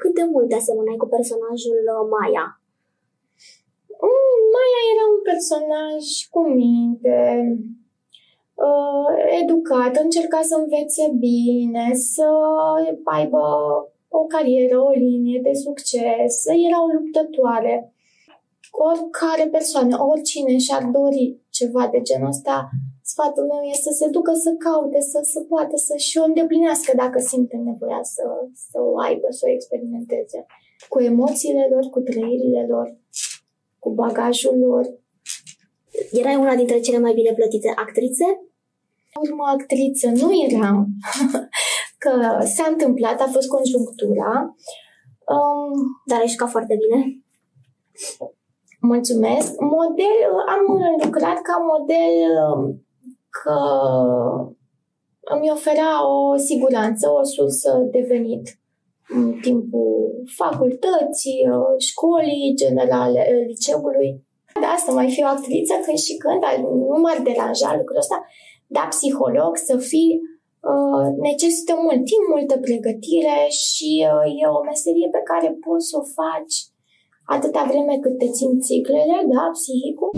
Cât de mult te asemănai cu personajul uh, Maya? Mm, Maya era un personaj cu minte, uh, educat, încerca să învețe bine, să aibă o carieră, o linie de succes, era o luptătoare. Oricare persoană, oricine și-ar dori ceva de genul ăsta, sfatul meu este să se ducă să caute, să, să poată să și o îndeplinească dacă simte nevoia să, să o aibă, să o experimenteze. Cu emoțiile lor, cu trăirile lor, cu bagajul lor. Erai una dintre cele mai bine plătite actrițe? Urmă actriță nu eram, că s-a întâmplat, a fost conjunctura. Um, Dar ai jucat foarte bine. Mulțumesc. Model, am lucrat ca model um, că îmi ofera o siguranță, o sursă de venit în timpul facultății, uh, școlii generale, uh, liceului. Da, să mai fiu actriță când și când, dar nu m-ar deranja lucrul ăsta, dar psiholog să fii uh, necesită mult timp, multă pregătire și uh, e o meserie pe care poți să o faci atâta vreme cât te țin țiglele, da, psihicul.